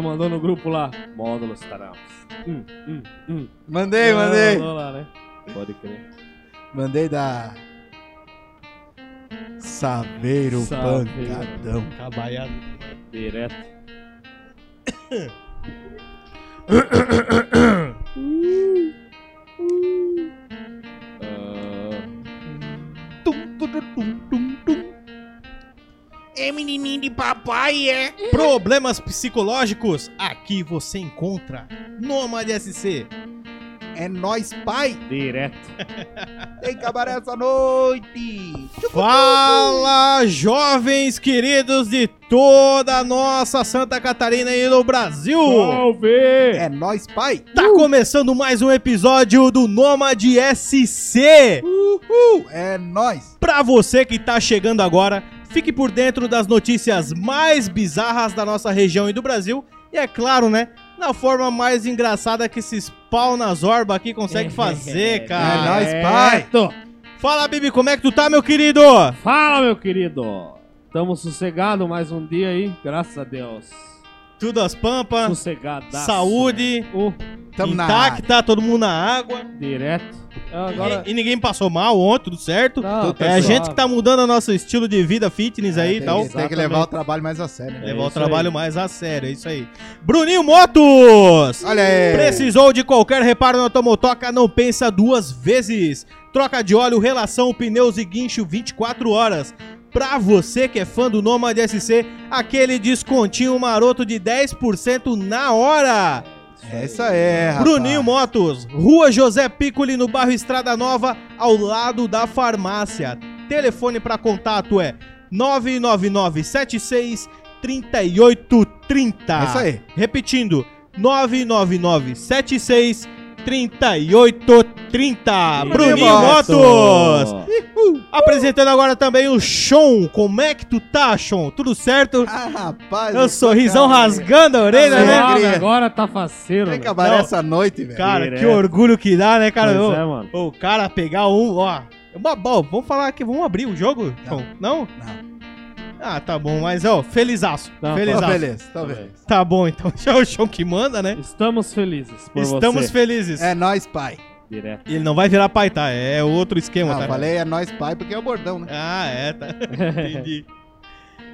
Tu mandou no grupo lá. Módulos taramos. Hum, hum, hum. Mandei, Não, mandei. Mandou lá, né? Pode crer. Mandei da. Saveiro Saveiro. Pancadão. Cabaiado. Direto. É menininho de papai, é? Problemas psicológicos? Aqui você encontra Nômade SC. É nós, pai. direto. Tem cabaré essa noite. Fala, jovens queridos de toda a nossa Santa Catarina e do Brasil! Salve! É nós, pai. Tá começando mais um episódio do Nômade SC. Uhul. É nós. Pra você que tá chegando agora, fique por dentro das notícias mais bizarras da nossa região e do Brasil. E é claro, né? Na forma mais engraçada que esses pau nas orbas aqui consegue fazer, É cara. nóis, pai. Fala, Bibi, como é que tu tá, meu querido? Fala, meu querido. Tamo sossegado mais um dia aí, graças a Deus. Tudo as pampas, Sossegadaço. saúde, Uh, Tamo intacta, todo mundo na água. direto. Agora... E, e ninguém passou mal ontem, tudo certo. Não, tudo É a pessoal, gente que tá mudando o nosso estilo de vida fitness aí e tal. tem que levar o trabalho mais a sério. né? É Levar o isso trabalho aí. mais a sério, é isso aí. Bruninho Motos! Olha aí. Precisou de qualquer reparo na automotoca? Não pensa duas vezes. Troca de óleo, relação, pneus e guincho 24 horas. Pra você que é fã do Nomad SC, aquele descontinho maroto de 10% na hora. É isso aí, rapaz. Bruninho Motos, Rua José Piccoli, no bairro Estrada Nova, ao lado da farmácia. Telefone para contato é 99976 3830. É isso aí. Repetindo, 99976 3830. Bruninho Motos. Apresentando agora também o Sean. Como é que tu tá, Sean? Tudo certo? Ah, rapaz. Meu sorrisão calmo. rasgando a orelha, Tá né? alegria. agora tá faceiro. Tem né? cabaré Não. essa noite, velho. Cara, Direto. que orgulho que dá, né, cara? Pois Ô, é, mano. O cara pegar um, ó. é Uma boa, vamos falar aqui, vamos abrir o jogo? Não. Não? Não. Ah, tá bom, mas ó, felizaço. Não, Tô felizaço. beleza, tô beleza. Tá bom, então já é o chão que manda, né? Estamos felizes por Estamos você. felizes. É nós, pai. Direto. Ele não vai virar pai, tá? É outro esquema, Não, tá? falei é nós, pai, porque é o bordão, né? Ah, é, tá. Entendi.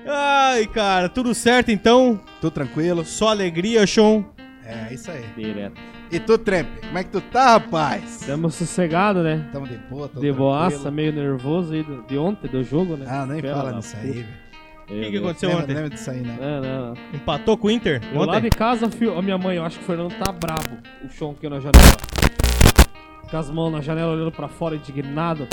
Ai, cara, tudo certo então? Tudo tranquilo? Só alegria, Sean. É, isso aí. Direto. E tu, Trempe, como é que tu tá, rapaz? Estamos sossegados, né? Tamo de boa, tô De boaça, meio nervoso aí do- de ontem do jogo, né? Ah, nem Pela fala nisso aí, velho. O que, que aconteceu Lembra, ontem? lembra disso aí, né? Deus. Não, não. Empatou com o Inter? Eu lá ontem? de casa, fio, a minha mãe, eu acho que o Fernando tá brabo. O chão aqui na janela. Com as mãos na janela olhando pra fora, indignado.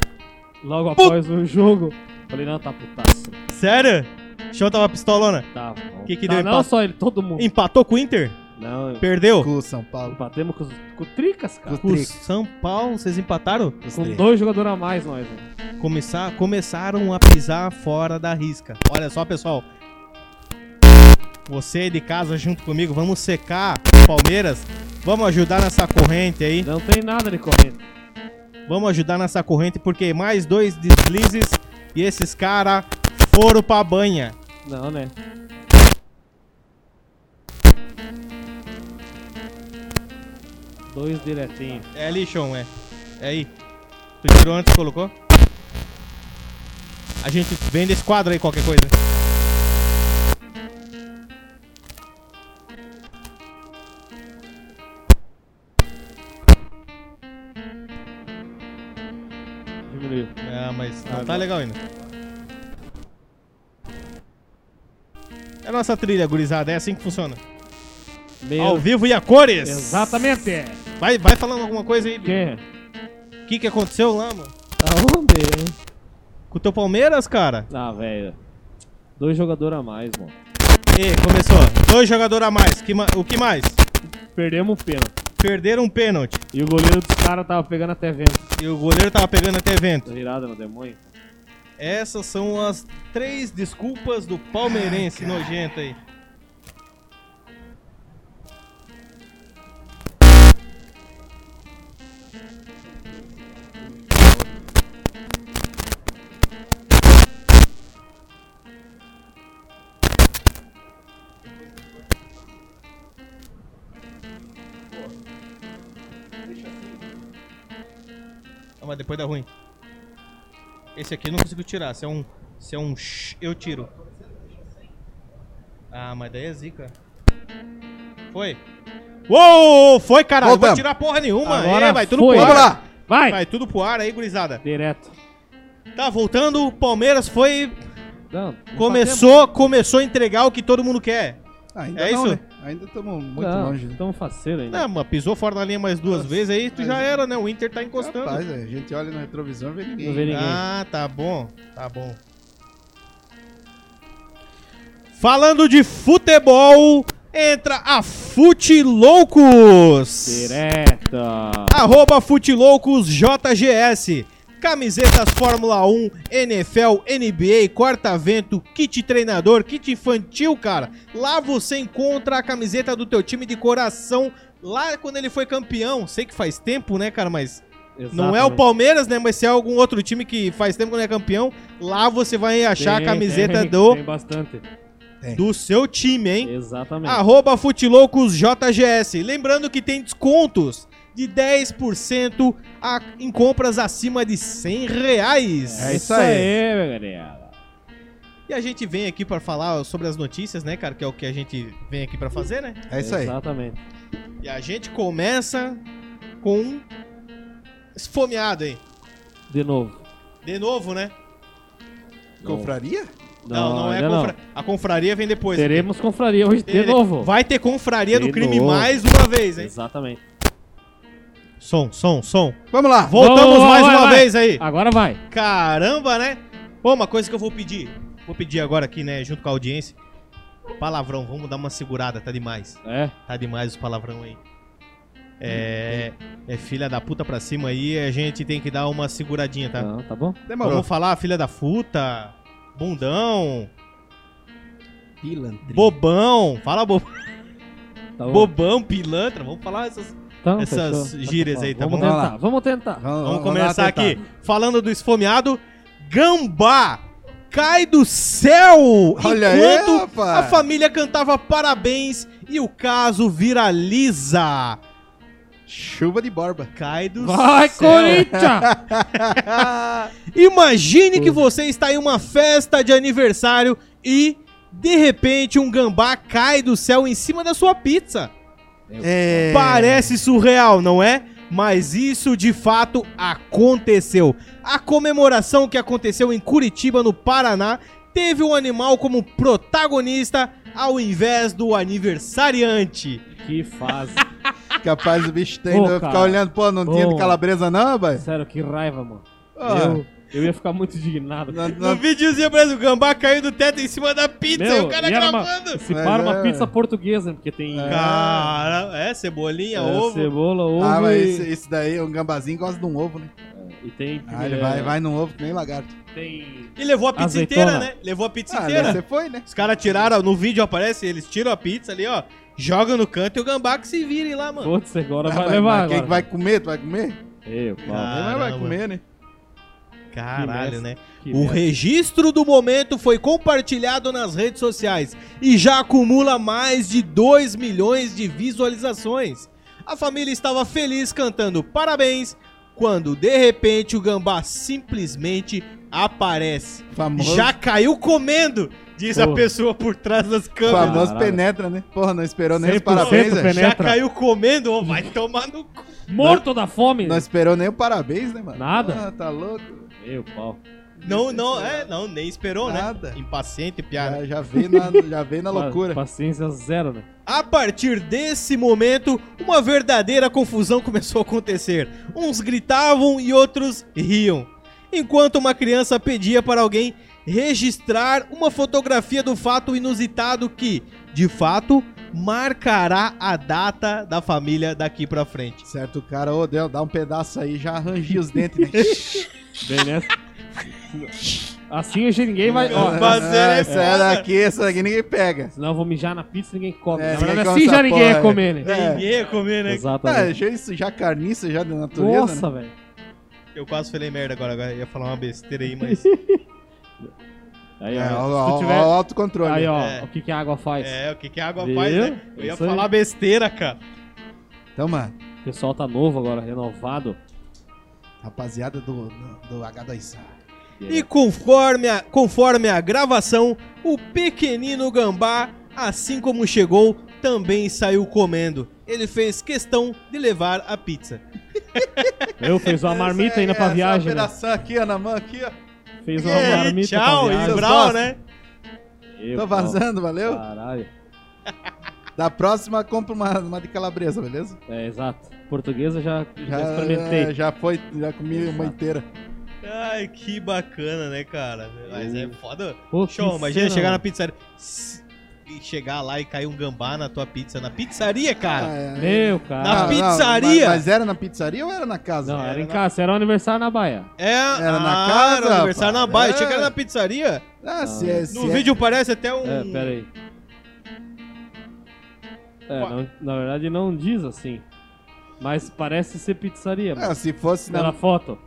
Logo após o jogo. Falei, não, tá putaço. Sério? Sean tava pistolona? Tá. Que que tá, deu Não só ele, todo mundo. Empatou com o Inter? Não, eu- Perdeu? Com o São Paulo. empatemos com, os- com o Tricas, cara. Com o. São Paulo, vocês empataram? Os Com três. dois jogadores a mais, nós. né? Começar, começaram a pisar fora da risca. Olha só, pessoal. Você de casa junto comigo, vamos secar o Palmeiras. Vamos ajudar nessa corrente aí. Não tem nada de corrente. Vamos ajudar nessa corrente porque mais dois deslizes e esses caras foram pra banha. Não, né? Dois direitinhos. É ali, Sean, é. É aí. Tu tirou antes e colocou? A gente vende esse quadro aí, qualquer coisa. Diminuiu. Ah, mas não Ah, tá não. legal ainda. É a nossa trilha, gurizada. É assim que funciona. Meu... Ao vivo e a cores. Exatamente. Vai, vai falando alguma coisa aí. Quem? O que, que aconteceu lá, mano? Aonde, hein? Com o teu Palmeiras, cara? Ah, velho. Dois jogadores a mais, mano. E começou. Dois jogadores a mais. Que ma- o que mais? Perdemos o pênalti. Perderam um pênalti. E o goleiro dos caras tava pegando até vento. E o goleiro tava pegando até vento. Virada no demônio. Essas são as três desculpas do palmeirense nojento aí. Mas depois dá ruim. Esse aqui eu não consigo tirar. Se é um. Se é um. sh- Eu tiro. Ah, mas daí é zica. Foi. Uou! Foi, caralho! Não vou Voltamos. tirar porra nenhuma. Agora É, vai tudo foi. pro ar. Vamos lá. Vai! Vai tudo pro ar aí, gurizada. Direto. Tá voltando, o Palmeiras foi. Não, não Começou, começou a entregar o que todo mundo quer. Ainda É não, isso? né? Ainda estamos muito não, longe. né? Estamos faceiro ainda. Não, mas pisou fora da linha mais duas Nossa, vezes aí, tu já é- era, né? O Inter tá encostando. Rapaz, é, a gente olha no retrovisor e vê ninguém. Não vê ninguém. Ah, tá bom, tá bom. Falando de futebol, entra a Fute Loucos. Direto. Arroba Fute Loucos JGS. Camisetas Fórmula 1, NFL, NBA, Quarta-vento, kit treinador, kit infantil, cara. Lá você encontra a camiseta do teu time de coração. Lá quando ele foi campeão, sei que faz tempo, né, cara, mas não é o Exatamente. Palmeiras, né? Mas se é algum outro time que faz tempo que não é campeão, lá você vai achar Tem, a camiseta tem, do, Tem bastante. do seu time, hein? Exatamente. Arroba Futilocos JGS. Lembrando que tem descontos de 10% a- em compras acima de 100 reais. É isso aí. meu galera. E a gente vem aqui pra falar sobre as notícias, né, cara? Que é o que a gente vem aqui pra fazer, né? É isso aí. Exatamente. E a gente começa com um esfomeado aí. De novo. De novo, né? Confraria? Não, não, é a ainda confra... A confraria vem depois. Teremos confraria hoje de Tere- novo. Vai ter confraria do De crime novo. mais uma vez, hein? Exatamente. Som, som, som. Vamos lá. Voltamos Vai, mais vai, uma vai. vez aí. Agora vai. Caramba, né? Ô, uma coisa que eu vou pedir. Vou pedir agora aqui, né, junto com a audiência. Palavrão, vamos dar uma segurada, tá demais. É. Tá demais os palavrão aí. É, é filha da puta pra cima aí, a gente tem que dar uma seguradinha, tá? Não, tá bom? Demorou. Vamos falar filha da puta, bundão, Pilantra. bobão, fala bo... Tá bobão, pilantra, vamos falar essas... Então, essas fechou. gírias aí, tá vamos bom? Tentar, Vamos lá. vamos tentar. Vamos lá começar tentar. aqui, falando do esfomeado, gambá cai do céu Olha aí, enquanto rapaz. a família cantava parabéns e o caso viraliza. Chuva de barba. Cai do Vai, céu. Corinthians! Imagine que você está em uma festa de aniversário e, de repente, um gambá cai do céu em cima da sua pizza. É... Parece surreal, não é? Mas isso de fato aconteceu. A comemoração que aconteceu em Curitiba, no Paraná, teve um animal como protagonista ao invés do aniversariante. que fase. Capaz o bicho tem cara. ficar olhando, pô, não tinha Pô. de calabresa não, vai? Sério, que raiva, mano. Ah. Eu, eu ia ficar muito indignado. Não, No não, videozinho parece o gambá caiu do teto em cima da pizza e o cara e era uma- gravando. Se para é, uma pizza portuguesa, porque tem É. Cara, é cebolinha, é, ovo. cebola, ovo ah, mas esse, esse daí, um gambazinho gosta de um ovo, né? e tem... Ah, ele é, vai, vai num ovo que nem lagarto. Tem... E levou a pizza Azeitona. inteira, né? Levou a pizza Ah, inteira. você foi, né? Os caras tiraram, no vídeo aparece, eles tiram a pizza ali, ó. Jogam no canto e o gambá que se vire lá, mano. Putz, agora Ah, vai levar mas agora. Quem que vai comer? Tu vai comer? Eu, pau. Ah, mais vai comer, né? Caralho, né? Que O merda. registro do momento foi compartilhado nas redes sociais e já acumula mais de 2 milhões de visualizações. A família estava feliz cantando parabéns quando de repente o gambá simplesmente aparece. Famoso, Já caiu comendo, diz a Porra. pessoa por trás das câmeras. famoso Caralho. penetra, né? Porra, não esperou nem os 100% parabéns, penetra. Já caiu comendo, ó, vai tomar no cu. Morto da fome. Não esperou nem o parabéns, né, mano? Nada. Ah, tá louco. Meu pau. Não, não, é, não, nem esperou, Nada. né? Impaciente, piada. Já, já veio na, já veio na loucura. Pa- Paciência zero, né? A partir desse momento, uma verdadeira confusão começou a acontecer. Uns gritavam e outros riam. Enquanto uma criança pedia para alguém registrar uma fotografia do fato inusitado que, de fato, marcará a data da família daqui pra frente. Certo, o cara, ô, Deus, dá um pedaço aí, já arranjei os dentes, né? Bem nessa. Assim hoje ninguém vai. Ó, Mas é essa foda. daqui, essa daqui ninguém pega. senão eu vou mijar na pizza e ninguém come. É, na verdade, assim já ninguém ia comer, né? É. Ninguém ia comer, né? Exatamente. já isso já carniça já da natureza, Nossa, né? velho. Eu quase falei merda agora, agora eu ia falar uma besteira aí, mas. Aí, É, ó, tiver- ó, o autocontrole. aí, ó, É. o que, que a água faz. É, o que, que a água Viu? faz, né? Eu ia Isso aí. falar besteira, cara. Então, mano, O pessoal tá novo agora, renovado. rapaziada do, do, do H2A. E conforme a, conforme a gravação, o pequenino gambá, assim como chegou, também saiu comendo. Ele fez questão de levar a pizza. Eu fiz uma marmita ainda pra Essa viagem, né? operação aqui, ó, na mão aqui, ó. Fez uma aí, marmita tchau, e brau, né? Eu, Tô vazando, valeu? Caralho. Da próxima, compra uma, uma de calabresa, beleza? É, exato. Portuguesa já, já, Já, experimentei. já foi, já comi uma Exato. inteira. Ai, que bacana, né, cara? Mas é foda. Pô, Show, imagina cena, chegar na mano. pizzaria s- e chegar lá e cair um gambá na tua pizza. Na pizzaria, cara? Ah, é. Meu, Na cara. Não, não, pizzaria? mas, mas era na pizzaria ou era na casa? Não, era em na- casa, era um aniversário na Baia. É, Era na ah, casa, era aniversário na rapaz. baia. É. Chega na pizzaria. Ah, se é, se No é- vídeo parece até um. É, pera aí. É, não- na verdade não diz assim. Mas parece ser pizzaria. Ah, mano. se fosse Pela na... foto.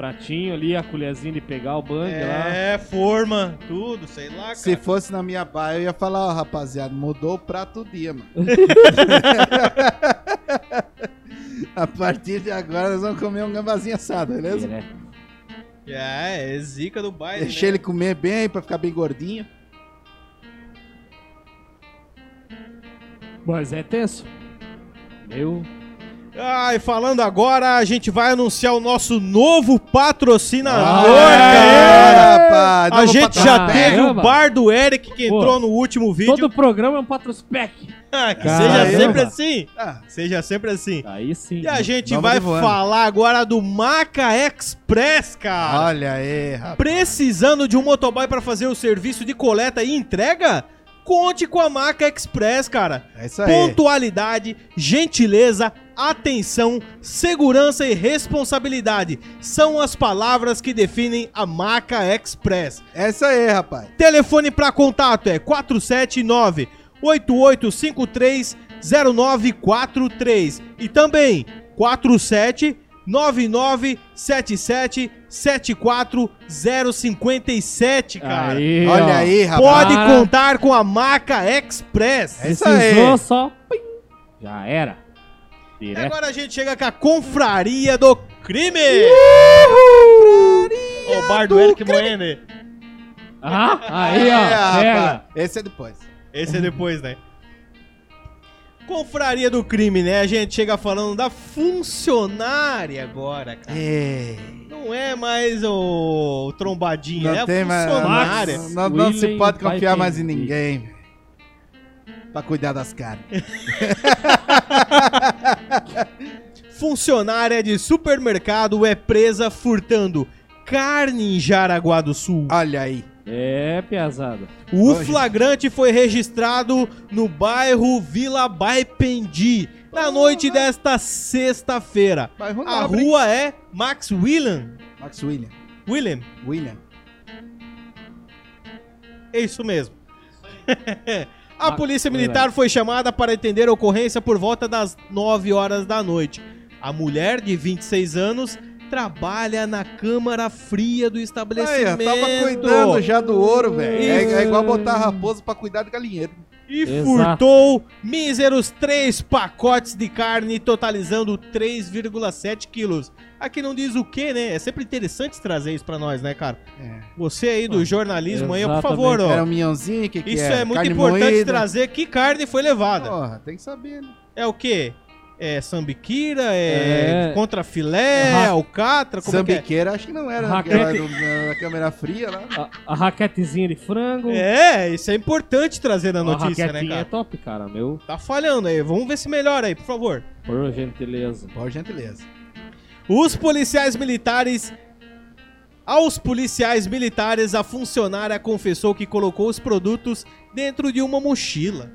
Pratinho ali, a colherzinha de pegar o bang lá. É, forma, tudo, sei lá, cara. Se fosse na minha baia, eu ia falar, ó, rapaziada, mudou o prato do dia, mano. A partir de agora nós vamos comer um gambazinho assado, beleza? É, né? É, é zica do baile. Deixa né? ele comer bem pra ficar bem gordinho. Mas é tenso. Meu. Ah, e falando agora, a gente vai anunciar o nosso novo patrocinador, Ah, cara. rapaz, A gente já teve o bar do Eric que Pô, entrou no último vídeo. Todo programa é um patrospec. Ah, que Caramba. seja sempre assim. Ah, Seja sempre assim. Aí sim. E a gente Vamos vai falar agora do Maca Express, cara. olha aí, rapaz. Precisando de um motoboy para fazer o serviço de coleta e entrega? Conte com a Maca Express, cara. É isso aí. Pontualidade, gentileza, atenção, segurança e responsabilidade são as palavras que definem a Maca Express. É isso aí, rapaz. Telefone para contato é 479 8853 0943 e também 47 9977 74057, cara. Aí, olha ó. aí, rapaz. Pode contar com a Maca Express. É isso aí. Precisou só. Já era. E agora a gente chega com a Confraria do Crime. O bar do Eric Moene. Ah, aí, ó. É, pega. Esse é depois. Esse é depois, né? Confraria do Crime, né? A gente chega falando da funcionária agora, cara. É. Não é mais o, o trombadinho, Não é a tem mais. funcionária. Não, não- não se pode confiar mais em ninguém. Pra cuidar das carnes. Funcionária de supermercado é presa furtando carne em Jaraguá do Sul. Olha aí. É, piazada. O Hoje. flagrante foi registrado no bairro Vila Baipendi, na noite desta sexta-feira. A rua é Max William. Max William. William, William. é isso mesmo. A polícia militar foi chamada para atender a ocorrência por volta das 9 horas da noite. A mulher, de 26 anos, trabalha na câmara fria do Aí, estabelecimento. eu tava cuidando já do ouro, velho. É, é igual botar raposa pra cuidar do galinheiro. E Exato. furtou míseros três pacotes de carne, totalizando 3,7 quilos. Aqui não diz o que, né? É sempre interessante trazer isso pra nós, né, cara? É. Você aí do jornalismo aí, por exatamente. favor, ó. Era um minhãozinho, que que Isso era? é muito Carne importante moída. trazer que carne foi levada. Porra, tem que saber, né? É o quê? É sambiquira? É, É. contra filé? Ra- É alcatra? Como que é? Sambiqueira, acho que não era. Raquete. Era do- na câmera fria lá. A, a raquetezinha de frango. É, isso é importante trazer na a notícia, né, raquetinha é cara? top, cara. Meu, Tá falhando aí. Vamos ver se melhora aí, por favor. por gentileza. Por gentileza. Os policiais militares. Aos policiais militares, a funcionária confessou que colocou os produtos dentro de uma mochila.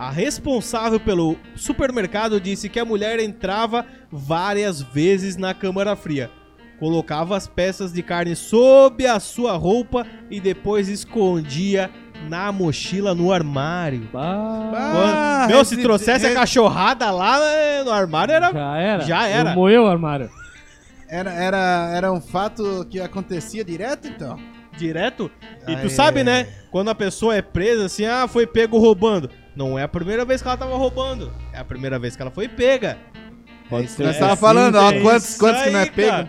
A responsável pelo supermercado disse que a mulher entrava várias vezes na câmara fria. colocava as peças de carne sob a sua roupa e depois escondia na mochila no armário. Bah, Ah, Meu, se trouxesse a cachorrada lá eh, no armário era. já era. Já era. Eu moeu o armário. Era, era, era um fato que acontecia direto, então? Direto. E tu Ah, sabe, né? Quando a pessoa é presa, assim, ah, foi pego roubando. Não é a primeira vez que ela tava roubando. É a primeira vez que ela foi pega. Pode é ser que nós tava sim, falando, ó. é Quantos, quantos que não é pego?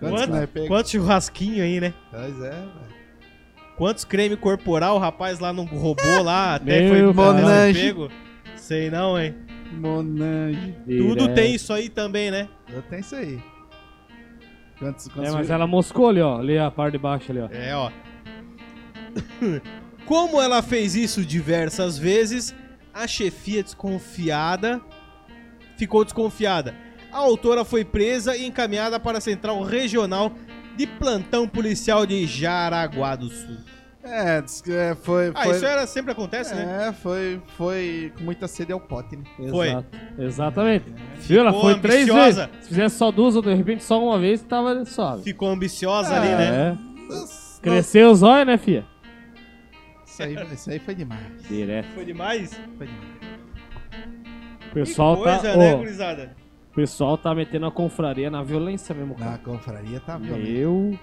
Quantos que não é pego? Quantos churrasquinhos aí, né? Pois é, velho. Quantos creme corporal o rapaz lá não roubou lá, até Meu foi pego. Sei não, hein? Monange. Tudo Direto. tem isso aí também, né? Eu tenho isso aí. Quantos, É, quantos mas ela moscou ali, ó. Ali a parte de baixo ali, ó. É, ó. Como ela fez isso diversas vezes, a chefia desconfiada ficou desconfiada. A autora foi presa e encaminhada para a Central Regional de Plantão Policial de Jaraguá do Sul. É, que é, foi. Ah, foi isso era sempre acontece, né? É, foi, foi com muita sede ao pote, né? Foi. Exato. Exatamente. Viu? Ela foi três ambiciosa. vezes. Se fizesse só duas ou de repente só uma vez, tava suave. Ficou ambiciosa ali, né? É. Cresceu os olhos, né, filha? Isso aí, isso aí foi demais. Direto. Foi demais? Foi demais. O pessoal que coisa, tá. né, gurizada? o pessoal tá metendo a confraria na violência mesmo, Na cara. confraria tá violento. Eu.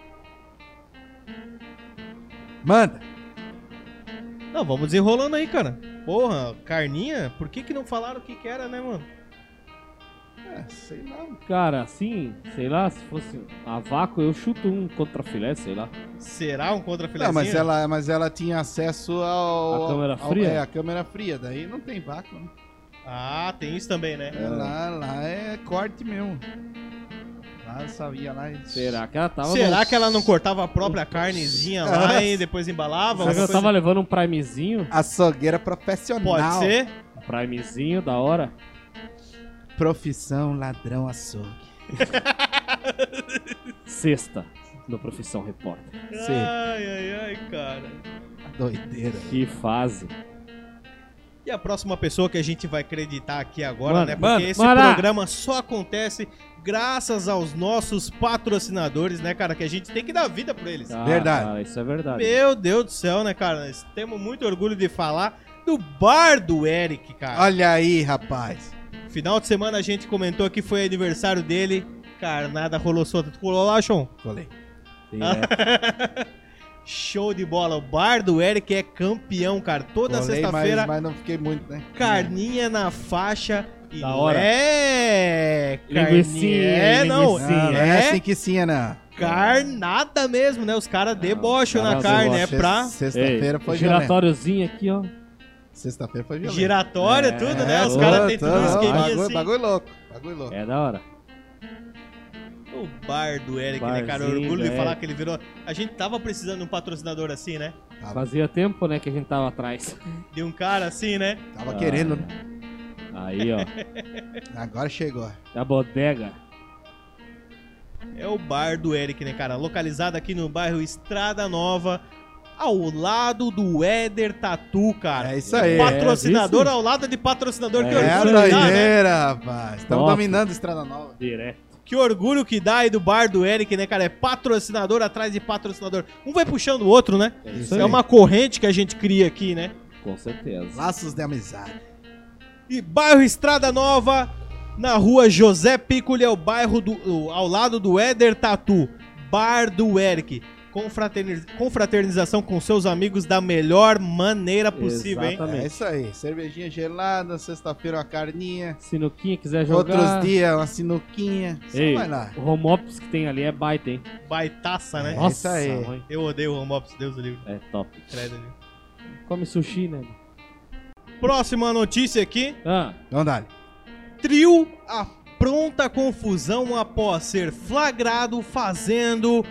Manda! Não, vamos desenrolando aí, cara. Porra, carninha? Por que que não falaram o que que era, né, mano? É, sei lá. Cara, assim, sei lá, se fosse a vácuo, eu chuto um contra filé, sei lá. Será um contra Não, mas ela, mas ela tinha acesso ao. A câmera ao- fria? É, a câmera fria. Daí não tem vácuo, né? Ah, tem isso também, né? É, lá, lá é corte mesmo. Lá eu sabia lá. e- Será que ela tava. Será no- que ela não cortava a própria carnezinha lá e depois embalava? Será que ela tava coisa? levando um primezinho? Açougueira profissional. Pode ser? Um primezinho da hora. Profissão ladrão açougue. Sexta no Profissão Repórter. Sim. Ai, ai, ai, cara. Doideira. Que fase. E a próxima pessoa que a gente vai acreditar aqui agora, Mano, né? Porque mano, esse mano. programa só acontece graças aos nossos patrocinadores, né, cara? Que a gente tem que dar vida pra eles. Ah, Verdade. cara, isso é verdade. Meu Deus do céu, né, cara? Nós temos muito orgulho de falar do bar do Eric, cara. Olha aí, rapaz. Final de semana a gente comentou que foi aniversário dele. Cara, nada rolou solto. Tu colou lá, Sean? Colei. Direto. Show de bola. O bar do Eric é campeão, cara. Toda sexta-feira, mas, mas não fiquei muito, né? carninha na faixa. E Da hora. É, carninha. É, não. Não, não é É assim que sim, não. carnada mesmo, né? Os caras debocham na carne, é debocha. pra Sexta-feira Ei, foi giratóriozinho aqui, ó. Sexta-feira foi violento. giratória, É, tudo, né? Os caras têm tudo um esqueminha bagulho, assim. bagulho louco. Bagulho louco. É da hora. O bar do Eric, né, cara? Barzinho Orgulho de do falar que ele virou. A gente tava precisando de um patrocinador assim, né? Tava, Fazia tempo, né, que a gente tava atrás. De um cara assim, né? tava Ah. querendo, né? Aí, ó. Agora chegou. Da bodega. É o bar do Eric, né, cara? Localizado aqui no bairro Estrada Nova, ao lado do Éder Tatu, cara. É isso aí. Patrocinador É, ao lado de patrocinador. que É, É a orgulho que dá, né? doideira, rapaz. Estamos dominando Estrada Nova. Direto. Que orgulho que dá aí do bar do Eric, né, cara? É patrocinador atrás de patrocinador. Um vai puxando o outro, né? É Isso isso aí. É uma corrente que a gente cria aqui, né? Com certeza. Laços de amizade. E bairro Estrada Nova, na rua José Piccoli, é o bairro do, ao lado do Éder Tatu. Bar do Eric. Confraterniz- confraternização com seus amigos da melhor maneira possível, hein? Exatamente. É isso aí. Cervejinha gelada, sexta-feira uma carninha. Sinuquinha quiser jogar. Outros dias uma sinuquinha. Só Ei, vai lá. o home office que tem ali é baita, hein? Baitaça, né? É Nossa, isso aí. mãe. Eu odeio o home office, Deus do livre. É top. Credo, viu? Come sushi, né? Próxima notícia aqui. Ah, Vamos dar. Trio apronta confusão após ser flagrado fazendo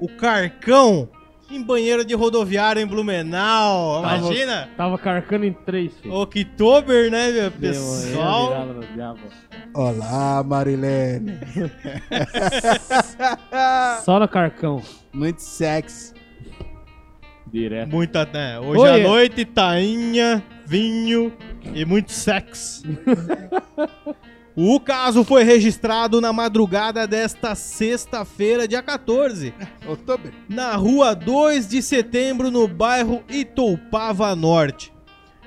o carcão em banheiro de rodoviária em Blumenau. Tava- Imagina? tava carcando em três, filho. Oktober, né, meu pessoal? virada no diabo. Olá, Marilene. Só no carcão. Muito sexy. Direto. Muita, né? Hoje Oi. à noite, tainha, vinho e muito sexo. O caso foi registrado na madrugada desta sexta-feira, dia 14, Outubro. na rua 2 de setembro, no bairro Itoupava Norte.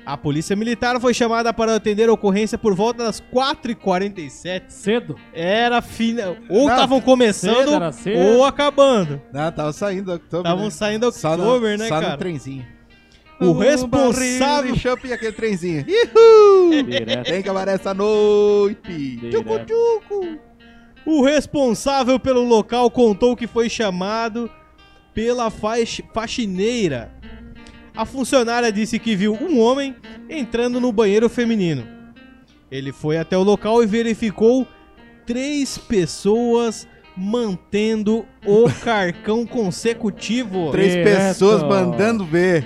A polícia militar foi chamada para atender a ocorrência por volta das 4h47. Cedo. Era fina. Ou estavam começando cedo, era cedo. ou acabando. Não, tava saindo. Estavam né? saindo Só no- October, né, só cara? no trenzinho. O responsável- chopp e aquele trenzinho. Tem que acabar essa noite. Direto. Tchucu, tchucu. O responsável pelo local contou que foi chamado pela faix- faxineira. A funcionária disse que viu um homem entrando no banheiro feminino. Ele foi até o local e verificou três pessoas mantendo o carcão consecutivo. Três Direto. pessoas mandando ver.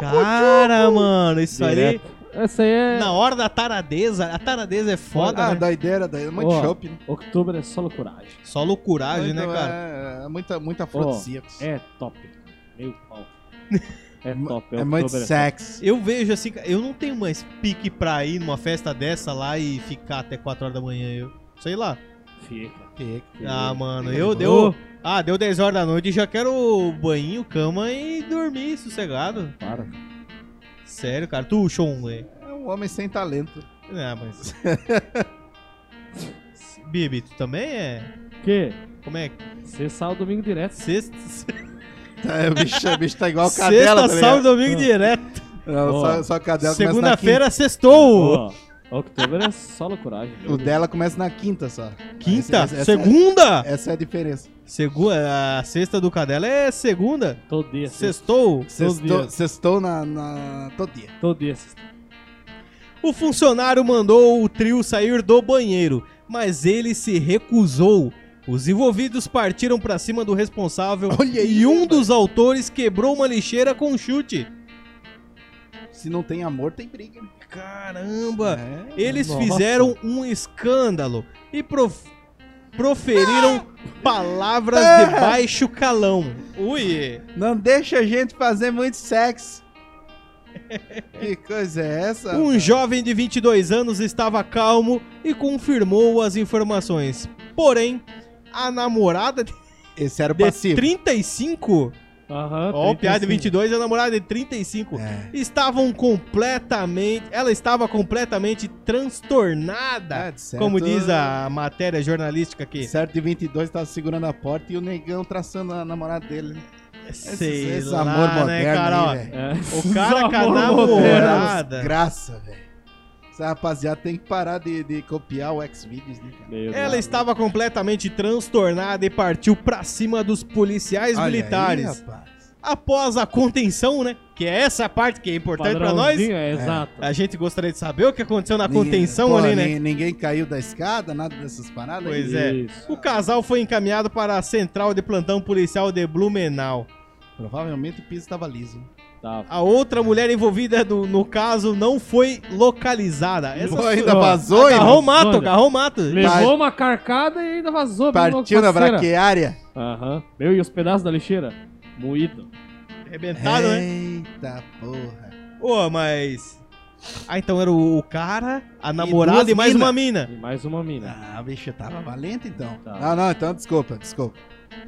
Cara, mano, isso aí. Essa aí é. Na hora da taradeza, a taradeza é foda, ah, né? doideira, doideira. Muito Ó, chopp, né? Outubro é só loucuragem. Só loucuragem, né, Muito, cara? É, é muita, muita Ó, afrodisíacos. é top. Meu pau. É top. É muito outubro, sexy. Eu vejo assim, cara, eu não tenho mais pique pra ir numa festa dessa lá e ficar até 4 horas da manhã. Eu sei lá. Fica. Ah, mano, eu de deu. Ah, deu 10 horas da noite e já quero banho, cama e dormir sossegado. Para. Sério, cara. Tu, Sean, velho. É um homem sem talento. Ah, mas. Bibi, tu também é. Que? Como é que. Você sai o domingo direto. Sexta. Tá, o, bicho, o bicho tá igual cadela, Sexta, tá sábado, domingo direto. Não, Ó. só, só a cadela Segunda-feira, sextou. Ó, outubro é só loucuragem. O dela começa na quinta só. Quinta? Essa- essa- segunda? Essa é a diferença. Segunda. A sexta do Cadela é segunda. Todo dia. Sextou. Sextou, dia. sextou na, na... todo dia. Todo dia. O funcionário mandou o trio sair do banheiro, mas ele se recusou. Os envolvidos partiram pra cima do responsável Olha aí, e um rapaz. dos autores quebrou uma lixeira com um chute. Se não tem amor, tem briga. Caramba! É. Eles Nossa. fizeram um escândalo e prof- proferiram palavras Ah! de baixo calão. Ui! Não deixa a gente fazer muito sexo. que coisa é essa? Um rapaz? jovem de 22 anos estava calmo e confirmou as informações. Porém, a namorada Esse era o de passivo. 35, Aham. ó, o piada de 35. 22 e a namorada de 35, É. estavam completamente, ela estava completamente transtornada, É, de certo. como diz a matéria jornalística aqui. Certo de 22 tava segurando a porta e o negão traçando a namorada dele. né? Sei esse lá, amor né, moderno cara, ó. aí. É. O cara com a Amor namorada. Graça, velho. Essa rapaziada tem que parar de, de copiar o Xvideos, né, cara? Meu Ela Deus. estava completamente transtornada e partiu pra cima dos policiais Olha aí, militares. rapaz. Após a contenção, né? Que é essa parte que é importante pra nós. É, exato. A gente gostaria de saber o que aconteceu na Ninguém- contenção pô, ali, né? ni- Ninguém caiu da escada, nada dessas paradas. Pois aí? é. Isso. O casal foi encaminhado para a central de plantão policial de Blumenau. Provavelmente o piso estava liso. Tá. A outra mulher envolvida do- no caso não foi localizada. Essa Pô, ainda vazou, agarrou irmão? o mato, agarrou o mato. Levou uma carcada e ainda vazou. Partiu na braquiária. Aham. Meu, e os pedaços da lixeira? Moído. Arrebentado, né? Eita porra. Ô, mas... Ah, então era o, o cara, a namorada duas e, mais mina. uma mina. E mais uma mina. Ah, bicho, tava valente então. Tá. Não, não, então desculpa, desculpa.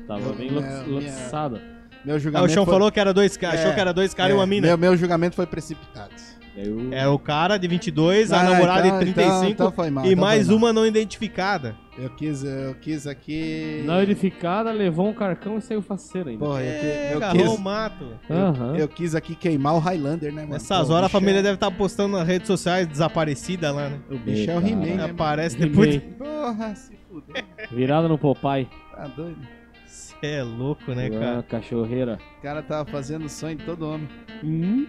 Tava Eu- bem minha- lançada. Meu Ah, julgamento o Chão foi- falou que era dois caras, achou É, que era dois caras é, e uma mina. Meu, meu julgamento foi precipitado. Eu... Era o cara de 22, a Não, namorada então- de 35 então- então foi mal, e então mais foi mal. uma não identificada. Eu quis, eu quis aqui. Não edificada, levou um carcão e saiu faceiro ainda. Porra, eu, qui- É, eu agarrou o quis, mato. Aham. eu quis aqui queimar o Highlander, né, mano? Nessas Pô, horas a família é- deve estar postando nas redes sociais desaparecida lá, né? O bicho é o He-Man, né? Aparece depois. de- Porra, se fudeu. Virada no Popeye. Tá doido. Cê é louco, né, Ah, cara? cachorreira. O cara tava fazendo o sonho de todo homem. Hum.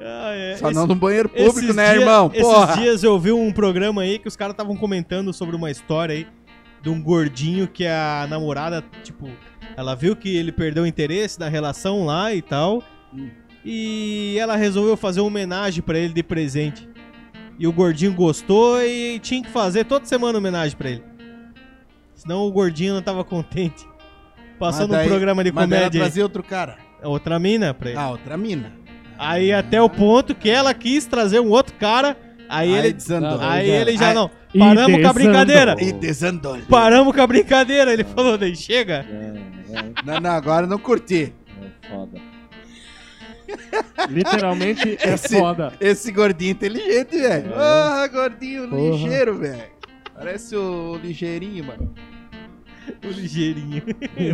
Ah, é. Só Esse- não no banheiro público, né, dia- irmão? Porra! Esses dias eu vi um programa aí que os caras estavam comentando sobre uma história aí de um gordinho que a namorada, tipo, ela viu que ele perdeu o interesse na relação lá e tal. Hum. E ela resolveu fazer uma homenagem pra ele de presente. E o gordinho gostou e tinha que fazer toda semana homenagem pra ele. Senão o gordinho não tava contente. Passando Mas daí- um programa de Mas daí comédia. aí. trazia outro cara. Outra mina pra ele. Ah, outra mina. Aí até o ponto que ela quis trazer um outro cara. Aí, Aí ele. desandou. Aí já- ele já Aí- não. Paramos com a desandou. brincadeira. E desandou. Paramos com a brincadeira. Ele falou, daí chega. É, é, Não, não, agora não curti. é foda. Literalmente é Esse- foda. Esse gordinho inteligente, velho. É. Ah, gordinho Porra. ligeiro, velho. Parece o ligeirinho, mano. O ligeirinho.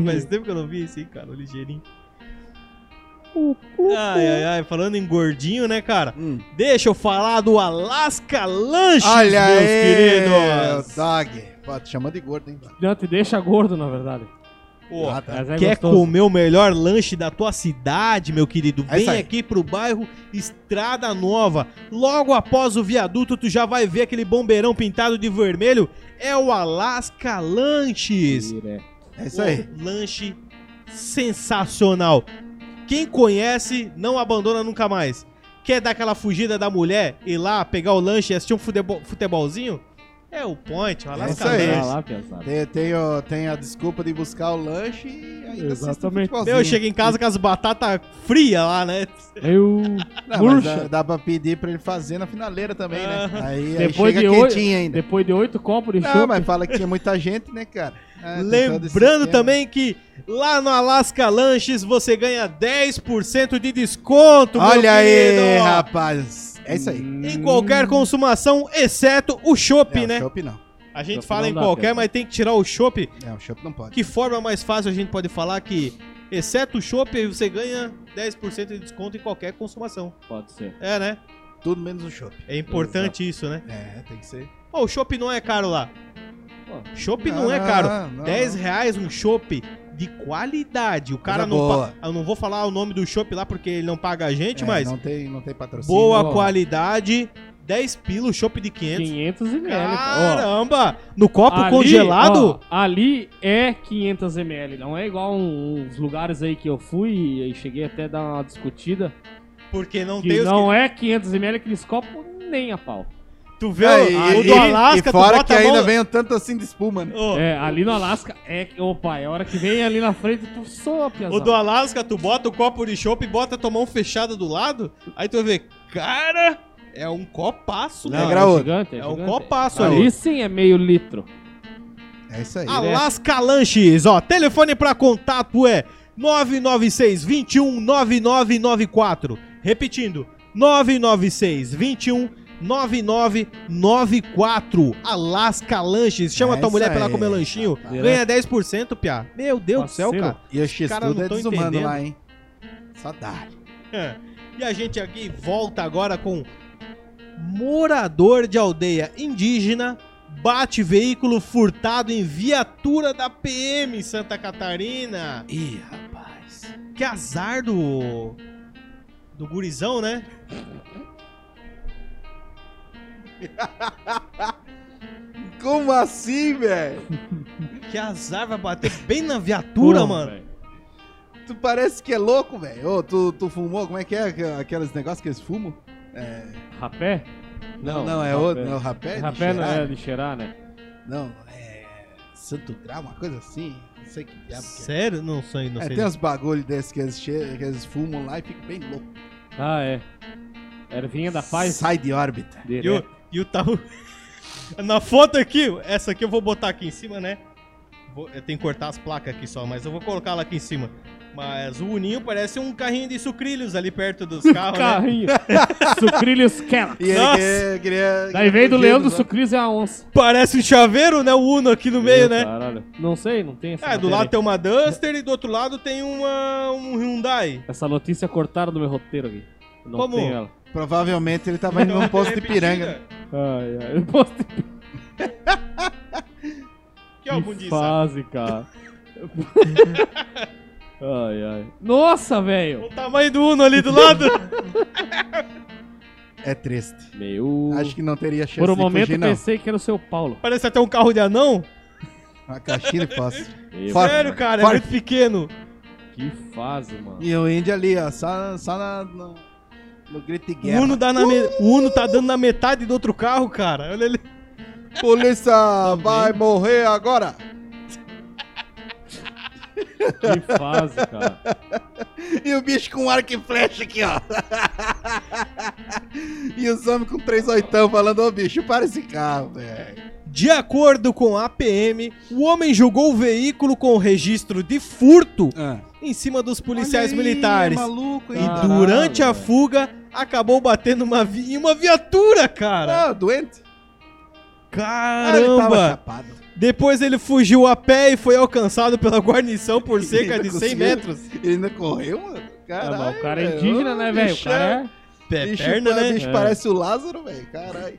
Mas tempo que eu não vi esse, cara, o ligeirinho. Ai, ai, ai. Falando em gordinho, né, cara? Hum. Deixa eu falar do Alaska Lanches, Olha meus aí, queridos. dog. Pô, te chamando de gordo, hein? Não te deixa gordo, na verdade. Pô, Ah, tá. É Quer gostoso. comer o melhor lanche da tua cidade, meu querido? É Vem aí. aqui pro bairro Estrada Nova. Logo após o viaduto, tu já vai ver aquele bombeirão pintado de vermelho. É o Alaska Lanches. É isso aí. Pô, lanche sensacional. Quem conhece, não abandona nunca mais. Quer dar aquela fugida da mulher, ir lá, pegar o lanche e assistir um futebol, futebolzinho? É o point, o É Alaska isso aí. Tem, tem, o- tem a desculpa de buscar o lanche e ainda assiste Exatamente. futebolzinho. Meu, eu cheguei em casa com as batatas frias lá, né? Eu. Não, mas Murcha. dá, dá pra pedir pra ele fazer na finaleira também, né? Aham. Aí, aí Depois chega de oito- quentinho ainda. Depois de oito copos de Não, chopp. mas fala que tinha muita gente, né, cara? É, tem todo esse Lembrando esquema. também que lá no Alaska Lanches você ganha 10% de desconto, meu Olha aí, querido. rapaz. É isso aí. Em qualquer consumação, exceto o chopp, é, né? O chopp não. A gente fala em dá, qualquer, mas tem que tirar o chopp. É, o chopp não pode. Que forma mais fácil a gente pode falar que, exceto o chopp, você ganha 10% de desconto em qualquer consumação. Pode ser. É, né? Tudo menos o chopp. É importante isso, né? É, tem que ser. Ó, o chopp não é caro lá. Chopp não, Não, é caro. não, 10 não. reais um chopp de qualidade. O cara não boa. pa- Eu não vou falar o nome do chopp lá porque ele não paga a gente, É, mas Não tem, não tem patrocínio. boa ó. qualidade. 10 pila, o chopp de 500. 500 ml. Ó, Caramba! No copo ali, congelado? ó, ali é 500 ml. Não é igual uns lugares aí que eu fui e cheguei até a dar uma discutida. Porque não Que tem os não é 500 ml aqueles copos nem a pau. Tu vê É, o, e, o do Alasca, e tu fora bota que a mão... ainda vem um tanto assim de espuma, né? Ô, É, ali no Alasca é. Opa, é a hora que vem ali na frente, tu soa. O do Alasca, tu bota o copo de chopp e bota a tua mão fechada do lado, aí tu vai ver, cara, é um copaço, Não, né? é graúdo. gigante, é, É um copaço Ali ali. sim é meio litro. É isso aí. Alasca Lanches, ó, telefone pra contato é 996 21 9994. Repetindo, 996 21 9994. Alasca Lanches. Chama É tua mulher pra ela comer lanchinho. rapaz. Ganha 10%, piá. Meu Deus do céu, cara. E o X-Tudo não é desumano entendendo. lá, hein? Saudade. É. E a gente aqui volta agora com morador de aldeia indígena bate veículo furtado em viatura da PM em Santa Catarina. Ih, rapaz. Que azar do do gurizão, né? Como assim, velho? Que azar vai bater bem na viatura, Pô, mano. velho. Tu parece que é louco, velho. Ô, tu, tu fumou? Como é que é aqu- aqueles negócios que eles fumam? É... Rapé? Não, não, é rapé. outro. Não, rapé? de Rapé não cheirar? é de cheirar, né? Não, é... Santo Grau, uma coisa assim. Não sei que diabo que é. Sério? Não sei, não É, sei. tem uns bagulho desses que eles, che... que eles fumam lá e ficam bem loucos. Ah, é. Ervinha da paz. Sai de órbita. E Direto. E o tal. Na foto aqui, essa aqui eu vou botar aqui em cima, né? Vou- eu tenho que cortar as placas aqui só, mas eu vou colocar ela aqui em cima. Mas o Uninho parece um carrinho de sucrilhos ali perto dos carros, né? Carrinho. Sucrilhos Kellogg's. E Nossa! queria, queria, Daí veio do leão do Sucrilhos é a onça. Parece um chaveiro, né? O Uno aqui no meio, né? Caralho. Não sei, não tem essa É, do lado aí. tem uma Duster e do outro lado tem uma, um Hyundai. Essa notícia cortaram do meu roteiro aqui. Não Como? Provavelmente ele tava indo num posto de piranga. Ai, ai. Eu posso Que o que bundiça. fase, cara. ai, ai. Nossa, velho. O tamanho do Uno ali do lado. É triste. Meu. Acho que não teria chance Por um de momento fugir, não. pensei que era o seu Paulo. Parece até um carro de anão. Uma caixinha de fósforo. Meu, Fora. Sério, cara, é muito pequeno. Que fase, mano. E o índio ali, ó, só, só na, no, no grito de O guerra. Uno, dá na me- o Uno tá dando na metade do outro carro, cara. Olha ele. Polícia vai morrer agora. Que fase, cara. E o bicho com arco e flecha aqui, ó. e os homens com três oitão falando, ô bicho, para esse carro, velho. De acordo com a PM, o homem jogou o veículo com registro de furto em cima dos policiais aí, militares. maluco, E durante a fuga, acabou batendo uma vi- em uma viatura, cara. Ah, doente? Ah, ele tava Caramba! chapado. Depois ele fugiu a pé e foi alcançado pela guarnição por cerca de 100 conseguiu? metros. Ele ainda correu, mano? Ah, Caralho, mas o cara é indígena, né, velho? O cara é... Bicho, perna, né? bicho É. parece o Lázaro, velho. Caralho.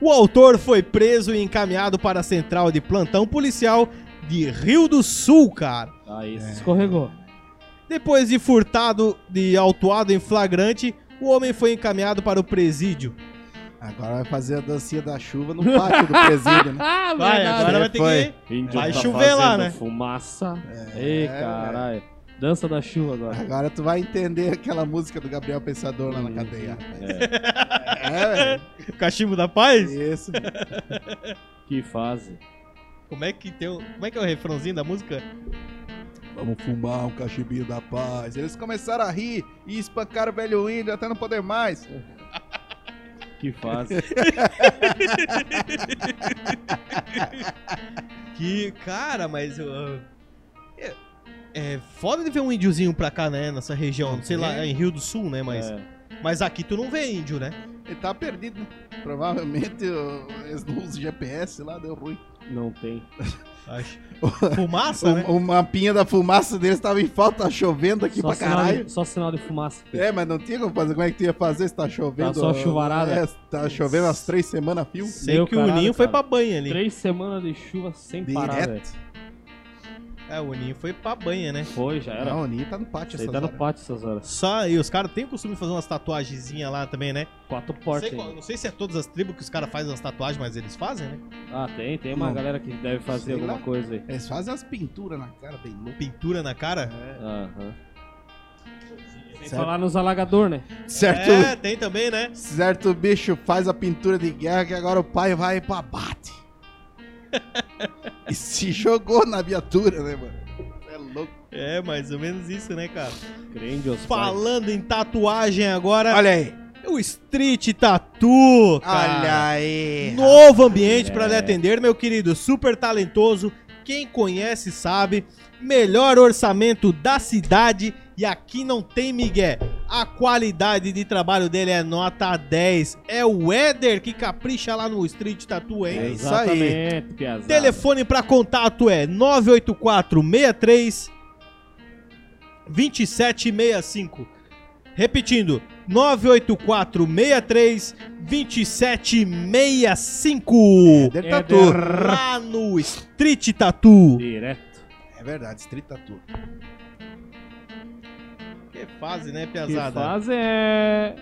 O autor foi preso e encaminhado para a central de plantão policial de Rio do Sul, cara. Aí É. se escorregou. Depois de furtado de autuado em flagrante, o homem foi encaminhado para o presídio. Agora vai fazer a dancinha da chuva no pátio do presídio, né? Ah, Vai, agora vai ter Foi. que. Índio Vai tá chover lá, fazendo né? Fumaça. É, Ei, caralho. Dança da chuva agora. Agora tu vai entender aquela música do Gabriel Pensador lá na cadeia. É, É, velho. Cachimbo da Paz? Isso. que fase. Como é que tem o... Como é que é o refrãozinho da música? Vamos fumar um cachimbinho da paz. Eles começaram a rir e espancaram o velho índio até não poder mais. Que fase. Que, cara, mas. uh, é, é foda de ver um índiozinho pra cá, né? Nessa região. Não sei lá, é em Rio do Sul, né? Mas, É. mas aqui tu não vê índio, né? Ele tá perdido, né? Provavelmente eles não usam GPS lá, deu ruim. Não tem. Acho. Fumaça, né? O, o mapinha da fumaça deles tava em falta, tá chovendo aqui Só pra sinal, caralho. de, só sinal de fumaça. É, mas não tinha como fazer. Como é que tu ia fazer se tá chovendo? Tá só chuvarada. É, tá chovendo as três semanas fio. Sei Meu que o caralho, Ninho foi cara. pra banha ali. Três semanas de chuva sem parar, velho. É, o Ninho foi pra banha, né? Foi, já era. Não, o Ninho tá no pátio aí essas tá no horas. pátio essas horas. Só, e os caras têm o costume de fazer umas tatuagenzinhas lá também, né? Quatro portas sei, qual- aí. não sei se é todas as tribos que os caras fazem as tatuagens, mas eles fazem, né? Ah, tem, tem uma Não. galera que deve fazer Sei alguma lá. coisa aí. Eles fazem umas pinturas na cara bem louco. Pintura na cara. Aham. Sem Certo. falar nos alagador, né? Certo, É, tem também, né? certo bicho faz a pintura de guerra que agora o pai vai pro abate. e se jogou na viatura, né, mano? É louco. É, mais ou menos isso, né, cara? Crende os Falando em tatuagem agora, Olha aí. o Street Tattoo, cara. Olha aí. Novo ambiente É. pra lhe atender, meu querido. Super talentoso. Quem conhece sabe. Melhor orçamento da cidade. E aqui não tem migué. A qualidade de trabalho dele é nota 10. É o Éder que capricha lá no Street Tattoo, hein? É isso aí. Exatamente, piazada. Telefone para contato é 984 63 2765. Repetindo, 984 63 2765. Éder Éder. Tatu. Lá no Street Tattoo. Direto. É verdade, Street Tatu. Que fase, né, Que Piazada? fase é...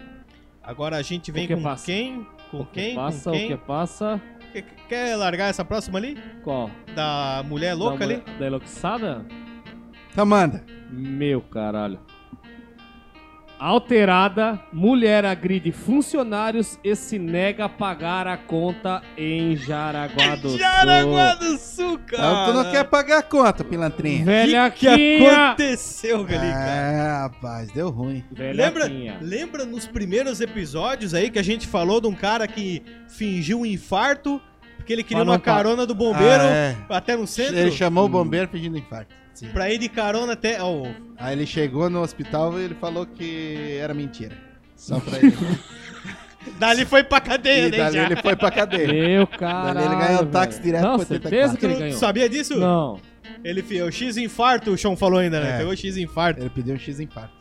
Agora a gente vem O que com passa? quem? Com o que quem? passa, com o quem? que passa... Quer, quer largar essa próxima ali? Qual? Da mulher louca da, ali? mulher- Da Eloxada? Então manda. Meu caralho. Alterada, mulher agride funcionários e se nega a pagar a conta em Jaraguá do Jaraguá Sul. do Sul, cara. Então tu não quer pagar a conta, pilantrinha. Velha que, que aconteceu, cara? É, rapaz, deu ruim. Velha Lembra, lembra nos primeiros episódios aí que a gente falou de um cara que fingiu um infarto porque ele queria uma carona do bombeiro Ah, é. até no centro? Ele chamou o bombeiro pedindo infarto. Sim. Pra ir de carona até. ó, Aí ele chegou no hospital e ele falou que era mentira. Só pra ele. dali foi pra cadeia, e né? dali já. ele foi pra cadeia. Meu caralho. ele ganhou o táxi direto Não, pro certeza 84. que ele Tu ganhou. sabia disso? Não. Ele fez o X infarto, o Sean falou ainda, né? É. Pegou o X infarto. Ele pediu um X infarto.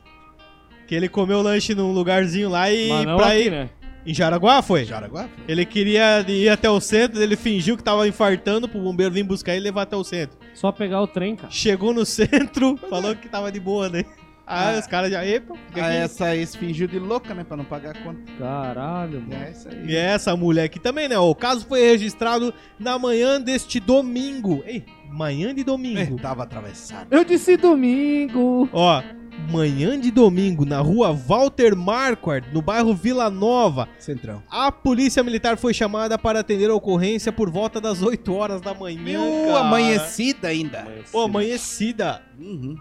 Que ele comeu lanche num lugarzinho lá e Mas não pra aqui, ir. né? Em Jaraguá foi? Jaraguá? Ele queria ir até o centro, ele fingiu que tava infartando pro bombeiro vir buscar ele e levar até o centro. Só pegar o trem, cara. Chegou no centro, falou que tava de boa, né? Aí Ah. os caras já. Epa, fica Aí aqui. essa aí se fingiu de louca, né? Pra não pagar a conta. Caralho, mano. É isso aí. E essa mulher aqui também, né? O caso foi registrado na manhã deste domingo. Ei, manhã de domingo. Tava atravessado. Eu disse domingo. Ó, manhã de domingo, na rua Walter Marquardt, no bairro Vila Nova, Centrão. a polícia militar foi chamada para atender a ocorrência por volta das 8 horas da manhã. Meu, cara. amanhecida ainda. Pô, amanhecida. Uhum.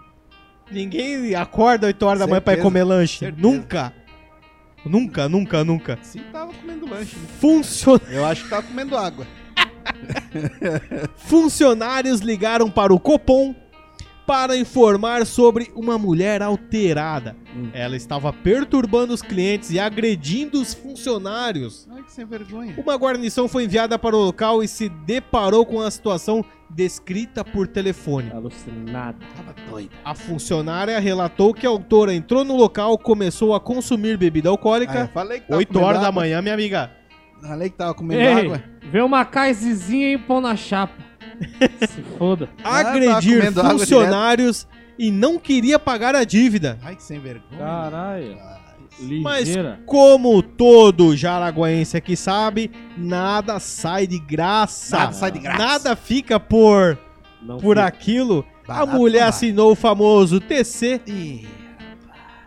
Ninguém acorda 8 horas da manhã pra ir Certeza, comer lanche. certeza. Nunca. Nunca, nunca, nunca. Sim, tava comendo lanche. né? Funcion... Eu acho que tava comendo água. Funcionários ligaram para o Copom para informar sobre uma mulher alterada. Hum. Ela estava perturbando os clientes e agredindo os funcionários. Ai, que sem vergonha. Uma guarnição foi enviada para o local e se deparou com a situação descrita por telefone. Alucinado. Tava doida. A funcionária relatou que a autora entrou no local, começou a consumir bebida Ah, eu alcoólica. falei que tava 8 comendo horas da água. manhã, minha amiga. Falei que tava comendo Ei, água. vê uma caisezinha e pão na chapa. Se foda. Ah, Agredir água funcionários e não queria pagar a dívida. Ai, que sem vergonha. Caralho. Mas Ligeira. como todo jaraguaense aqui sabe, nada sai de graça. Nada sai de graça. Nada fica por, Não por fica. aquilo. Barato a mulher vai. assinou o famoso TC Ih,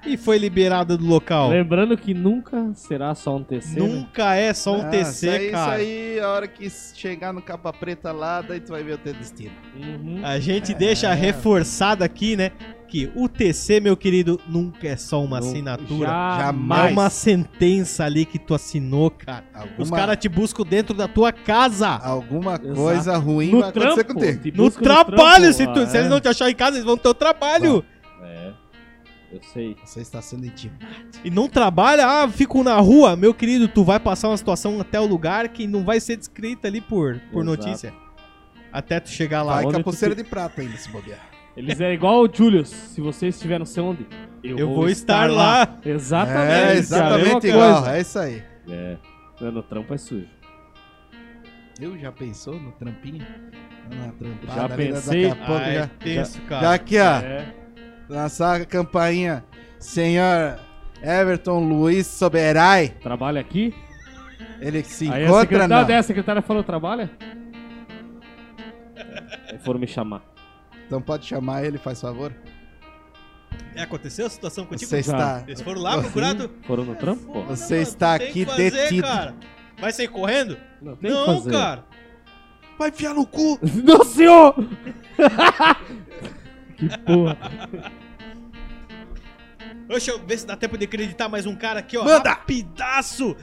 e foi liberada do local. Lembrando que nunca será só um TC. né? Nunca é só um ah, TC, isso aí, cara. Isso aí, a hora que chegar no capa preta lá, daí tu vai ver o teu destino. Uhum. A gente É. deixa reforçado aqui, né? Que o TC, meu querido, nunca é só uma Não- assinatura. Jamais. É uma sentença ali que tu assinou, cara. Alguma, Os caras te buscam dentro da tua casa. alguma Exato. coisa ruim No vai acontecer trampo. contigo. te No trabalho, trampo, se, tu- ah, se eles é. não te acharem em casa, eles vão no teu trabalho. É. Eu sei. Você está sendo intimado. E não trabalha, ah, fico na rua. Meu querido, tu vai passar uma situação até o lugar que não vai ser descrita ali por, por Exato. notícia. Até tu chegar lá. Vai com a tu pulseira fi- de prata ainda, se bobear. Eles é igual o Julius. Se você estiver não sei onde, eu, Eu vou estar lá. Exatamente. É, a mesma exatamente coisa. igual. É isso aí. É. No trampo é sujo. Eu já pensou no trampinho? Na trampada Já pensei. Daqui a pouco Ai, já, tenso, cara. já aqui, ó. É. Lançar a campainha. Senhor Everton Luiz Soberai. Trabalha aqui. Ele que se Aí a encontra, secretária, é, a secretária falou, trabalha? Aí foram me chamar. Então pode chamar ele, faz favor. É, aconteceu a situação contigo? Você está, Eles foram lá procurar tu? Foram no trampo, pô? você Mano, está aqui fazer, detido. Cara. Vai sair correndo? Não, tem que não, fazer. cara. Vai enfiar no cu. Não, senhor! que porra. Deixa eu ver se dá tempo de acreditar mais um cara aqui, ó. Manda! Rapidaço!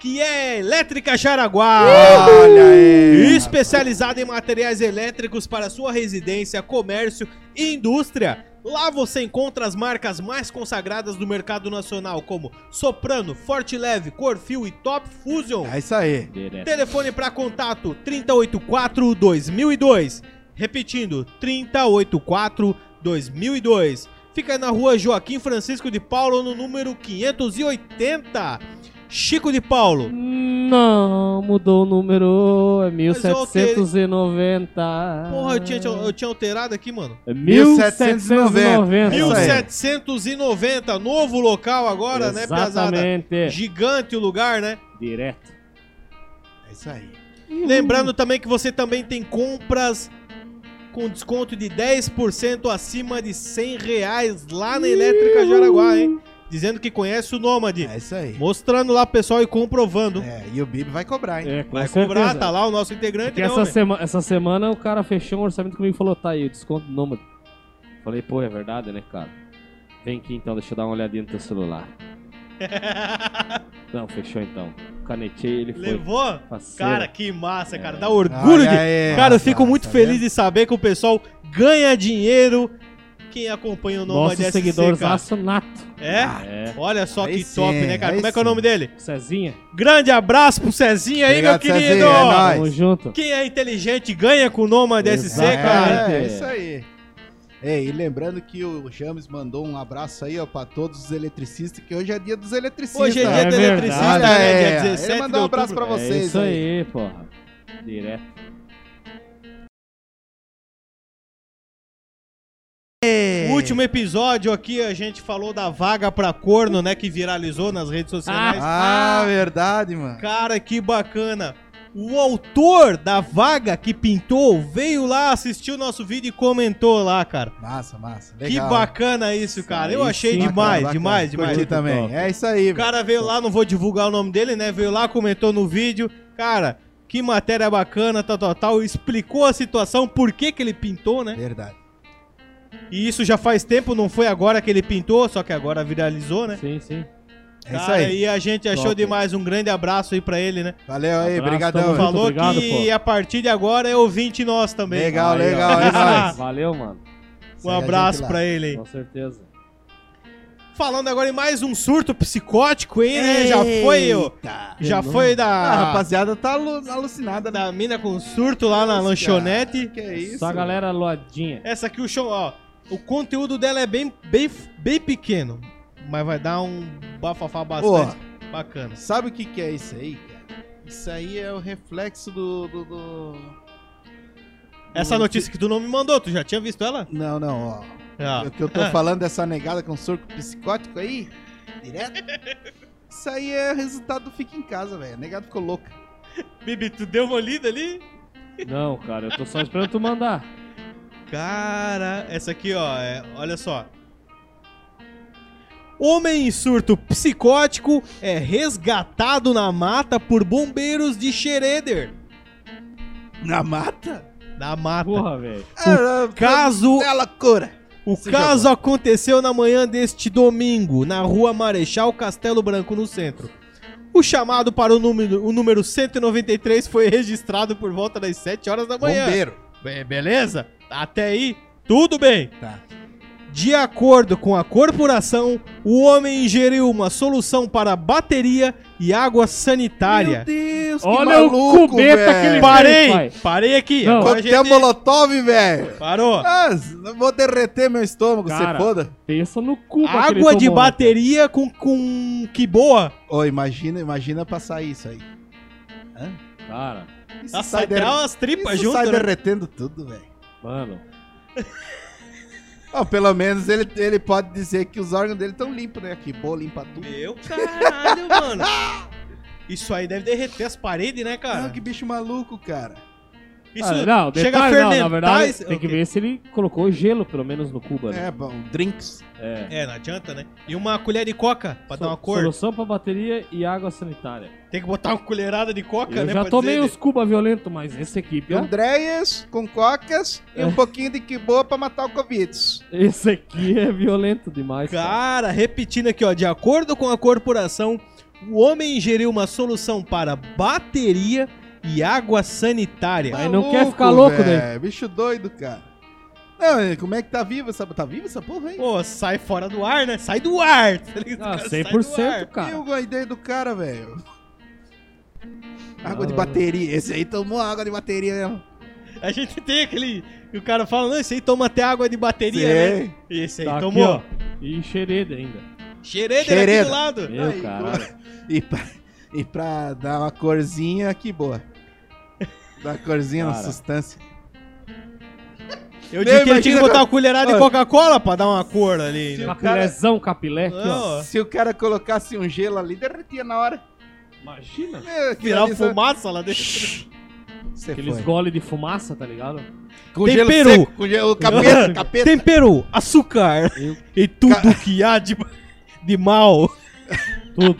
Que é Elétrica Jaraguá. Olha aí. Especializada em materiais elétricos para sua residência, comércio e indústria. Lá você encontra as marcas mais consagradas do mercado nacional, como Soprano, Forte Leve, Corfil e Top Fusion. É isso aí. Telefone para contato 384 2002. Repetindo, 384 2002. Fica na rua Joaquim Francisco de Paulo, no número 580. Chico de Paulo. Não, mudou o número. É Mas eu alterei. 1790. Porra, eu tinha, eu tinha alterado aqui, mano. É 1790. 1790. É isso aí. 1790, novo local agora, né, pesada? Exatamente. Gigante o lugar, né? Direto. É isso aí. Lembrando também que você também tem compras com desconto de 10% acima de 100 reais lá na Elétrica Jaraguá, hein? Dizendo que conhece o Nômade. É isso aí. Mostrando lá pro pessoal e comprovando. É, e o Bibi vai cobrar, hein? É, com Vai certeza. cobrar, tá lá o nosso integrante, Porque né, essa, sema- essa semana o cara fechou um orçamento comigo e falou, tá aí, o desconto do Nômade. Falei, pô, é verdade, né, cara? Vem aqui então, deixa eu dar uma olhadinha no teu celular. Não, fechou então. Canetei, ele foi. Levou? Parceiro. Cara, que massa, cara. É. Dá orgulho de... Cara, eu fico muito tá feliz de saber que o pessoal ganha dinheiro. Quem acompanha o Nômade Nosso SC, seguidor cara. Zaço Nato. É? É. Olha só Aí que sim, top, né, cara? Como é que é o nome dele? Cezinha, Grande abraço pro Cezinha aí, Obrigado, meu querido! Cezinha, é nóis. tamo junto. Quem é inteligente ganha com o Nômade SC, Exatamente. cara. É, é isso aí. Ei, e lembrando que o James mandou um abraço aí, ó, pra todos os eletricistas, que hoje é dia dos eletricistas. Hoje é dia É do verdade. eletricista, né? aí, Dia ele 17 mandou um abraço pra outubro. vocês é isso aí. aí, porra. Direto. Último episódio aqui a gente falou da vaga pra corno, né, que viralizou nas redes sociais. Ah, verdade, mano. Cara, que bacana. O autor da vaga que pintou veio lá, assistiu o nosso vídeo e comentou lá, cara. Massa, massa. que Legal. bacana isso, cara. Eu achei sim. demais, Bacana, demais, bacana. demais. Curti também. Top. É isso aí, O cara veio lá, não vou divulgar o nome dele, né? Veio lá, comentou no vídeo. Cara, que matéria bacana, tal, tal, tal. Explicou a situação, por que que ele pintou, né? Verdade. E isso já faz tempo, não foi agora que ele pintou, só que agora viralizou, né? Sim, sim. É isso Cara, aí. e a gente achou Top. demais. Um grande abraço aí pra ele, né? Valeu aí, Abraço, tamo junto. Falou obrigado, que pô. a partir de agora é ouvinte nosso também. Legal, Aí, ó. legal, é nóis. Valeu, mano. Um Segue a abraço lá. pra ele aí. Com certeza. Falando agora em mais um surto psicótico aí, né? Já foi, ó, Eita. já foi A da, rapaziada tá alu- alucinada, né? da mina com surto lá na lanchonete. cara, Que é isso? Só a galera loadinha. Essa aqui o show, ó. O conteúdo dela é bem, bem, bem pequeno, mas vai dar um bafafá bastante bacana. Sabe o que, que é isso aí, cara? Isso aí é o reflexo do. do, do- Essa do- notícia que tu não me mandou, tu já tinha visto ela? Não, não, ó. Ah. O que eu tô falando dessa negada com surto psicótico aí, direto. Isso aí é resultado do Fica em Casa, velho. A negada ficou louca. Bibi, tu deu uma lida ali? Não, cara, eu tô só esperando tu mandar. Cara, essa aqui, ó, é- olha só. Homem em surto psicótico é resgatado na mata por bombeiros de Schroeder. Na mata? Na mata. Porra, velho. Ah, caso- É loucura. O Se caso aconteceu na manhã deste domingo, na rua Marechal Castelo Branco, no centro. O chamado para o número, o número 193 foi registrado por volta das 7 horas da manhã. Bombeiro. Be- beleza? Até aí, tudo bem. Tá. De acordo com a corporação, o homem ingeriu uma solução para bateria e água sanitária. Meu Deus, que Olha maluco, o cubeta que ele velho. Parei! Pai. Parei aqui. Não. Agora gente... molotov, velho. Parou. Ah, não vou derreter meu estômago, Cara, você foda. Pensa no cubo que ele Água de tomou, né, bateria com, com que boa. Ô, imagina, imagina passar isso aí. Hã? Cara, Isso Nossa, sai, der... umas tripas isso juntas. sai né? derretendo tudo, velho. mano. Ó, pelo menos ele, ele pode dizer que os órgãos dele estão limpos, né? Que boa, limpa tudo. Meu caralho, mano. Isso aí deve derreter as paredes, né, cara? Ah, que bicho maluco, cara. Isso Ah, não, chega a detalhe, não, fermentar. na verdade, esse- tem que ver se ele colocou gelo, pelo menos, no cubo. Né? É, bom, drinks. É. É, não adianta, né? E uma colher de coca pra dar uma cor. Solução pra bateria e água sanitária. Tem que botar uma colherada de coca, Eu né? já tomei dizer, os cubas violentos, mas essa equipe. Andréias com cocas e um É. pouquinho de que boa pra matar o Covid. Esse aqui é violento demais. cara. Cara, repetindo aqui, ó. De acordo com a corporação, o homem ingeriu uma solução para bateria e água sanitária. Mas não quer ficar louco, né? velho. Bicho doido, cara. Não, como é que tá viva essa... Tá viva essa porra, hein? Pô, sai fora do ar, né? Sai do ar. tá ligado? Ah, Cara, sai do 100%, ar. cara. Eu a ideia do cara, velho. Água de Não. bateria. Esse aí tomou água de bateria mesmo. A gente tem aquele. que O cara fala, não, esse aí toma até água de bateria, Sei. né? E esse aí Tá aqui, tomou. ó. E xereda ainda. Xereda aqui Xereda. do lado. Meu Aí, caralho. E pra, e pra dar uma corzinha, que boa. Uma corzinha na Cara. substância. Eu Meu, disse que ele tinha que botar agora- uma colherada de Olha. Coca-Cola pra dar uma cor ali. né? Capilezão, capilé aqui, ó. Não, Se o cara colocasse um gelo ali, derretia na hora. Imagina. Meu, aquilo virar ali só- fumaça lá dentro. Você Aqueles foi. gole de fumaça, tá ligado? Com Tempero. gelo seco, com gelo... Capeta, capeta. Tempero, açúcar Eu- e tudo que há de, de mal. Tudo.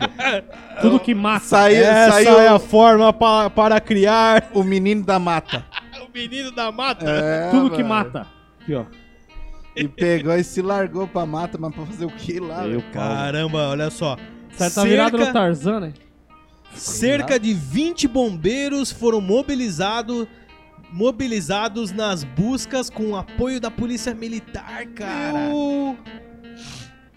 Tudo que mata. Saiu, Essa saiu é a forma pa- para criar o menino da mata. o menino da mata. É, Tudo que mano. mata. Aqui, ó. E pegou e se largou pra mata, mas pra fazer o que lá? Meu. Caramba, olha só. Você tá virado Cerca- no Tarzan, né? Cerca de 20 bombeiros foram mobilizados mobilizados nas buscas com o apoio da polícia militar, cara. Meu-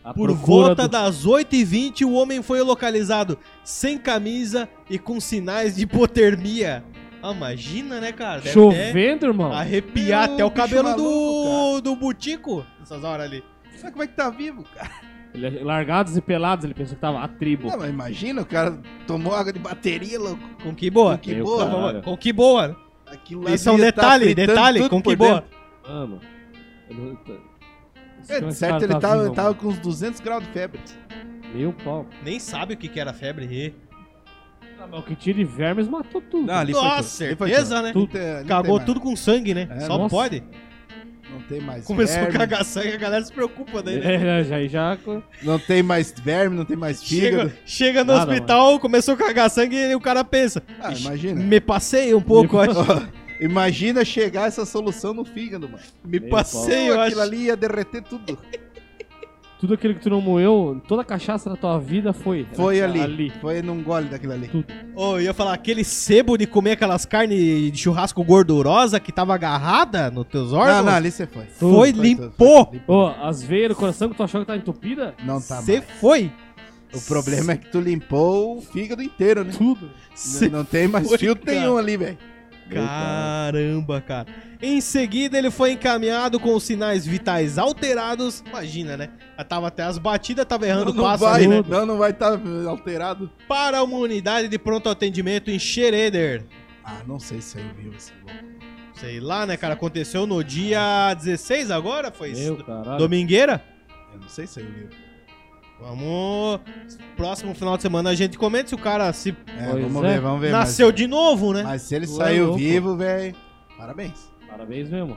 A Por volta do- das 8h20, o homem foi localizado sem camisa e com sinais de hipotermia. Ah, imagina, né, cara? Deve Chovendo, irmão. arrepiar Meu, até o cabelo maluco, do, do butico nessas horas ali. Sabe como é que tá vivo, cara? Ele- largados e pelados, ele pensou que tava a tribo. Não, mas imagina, o cara tomou água de bateria, louco. Com que boa? Que Meu boa, caralho. Com que boa. Aquilo Isso é um tá detalhe, detalhe, com que boa. dentro. Mano. É, de certo, ele tá tava, tava com uns 200 graus de febre. Meu pau. Nem sabe o que que era febre. Rê. Ah, mas o que tira de vermes matou tudo. Ali foi Nossa, tudo. Ali foi certeza, tudo. né? Não tem- ali não Cagou tem mais- tudo com sangue, né? É, Só nossa. pode. Não tem mais Começou verme, a cagar sangue, a galera se preocupa daí, né? É, já, já. Não tem mais verme, não tem mais fígado. Chega, chega no Nada, hospital, começou a cagar sangue e o cara pensa. Ah, "Ixi, imagina. Me passei um pouco, acho. Imagina chegar essa solução no fígado, mano. Me Meu passei, aquilo acho. ali ia derreter tudo. Tudo aquilo que tu não moeu, toda a cachaça da tua vida foi. Foi ali. ali. Foi num gole daquilo ali. Ô, eu ia falar, aquele sebo de comer aquelas carnes de churrasco gordurosa que tava agarrada nos teus Não, órgãos. não, ali você foi. Foi, Foi limpou. tudo. Ô, as veias do coração que tu achou que tá entupida? Não tá Você foi. O problema é que tu limpou o fígado inteiro, né? Tudo. Cê Não tem mais foi, filtro cara. nenhum ali, velho. Caramba, cara. Em seguida, ele foi encaminhado com os sinais vitais alterados. Imagina, né? Já tava até as batidas, tava errando Não, não passo vai, ali, né? não, não vai estar alterado. Para uma unidade de pronto atendimento em Schroeder. Ah, não sei se saiu vivo esse louco. Sei lá, né, cara? Aconteceu no dia 16 agora? Foi Meu caralho. domingueira? Eu não sei se saiu vivo. Vamos. Próximo final de semana a gente comenta se o cara se É, vamos é. ver, vamos ver. nasceu de novo, né? Mas, mas se ele Tu é saiu louco. vivo, velho, parabéns. Parabéns mesmo.